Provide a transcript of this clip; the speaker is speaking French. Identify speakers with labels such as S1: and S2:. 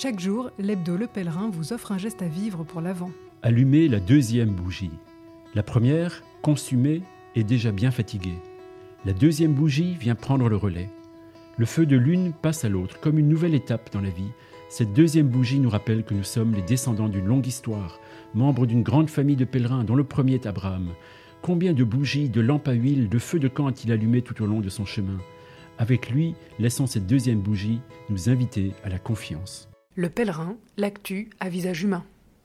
S1: Chaque jour, l'hebdo Le Pèlerin vous offre un geste à vivre pour l'avant.
S2: Allumez la deuxième bougie. La première, consumée, est déjà bien fatiguée. La deuxième bougie vient prendre le relais. Le feu de l'une passe à l'autre, comme une nouvelle étape dans la vie. Cette deuxième bougie nous rappelle que nous sommes les descendants d'une longue histoire, membres d'une grande famille de pèlerins dont le premier est Abraham. Combien de bougies, de lampes à huile, de feux de camp a-t-il allumé tout au long de son chemin? Avec lui, laissons cette deuxième bougie nous inviter à la confiance.
S1: Le pèlerin, l'actu à visage humain.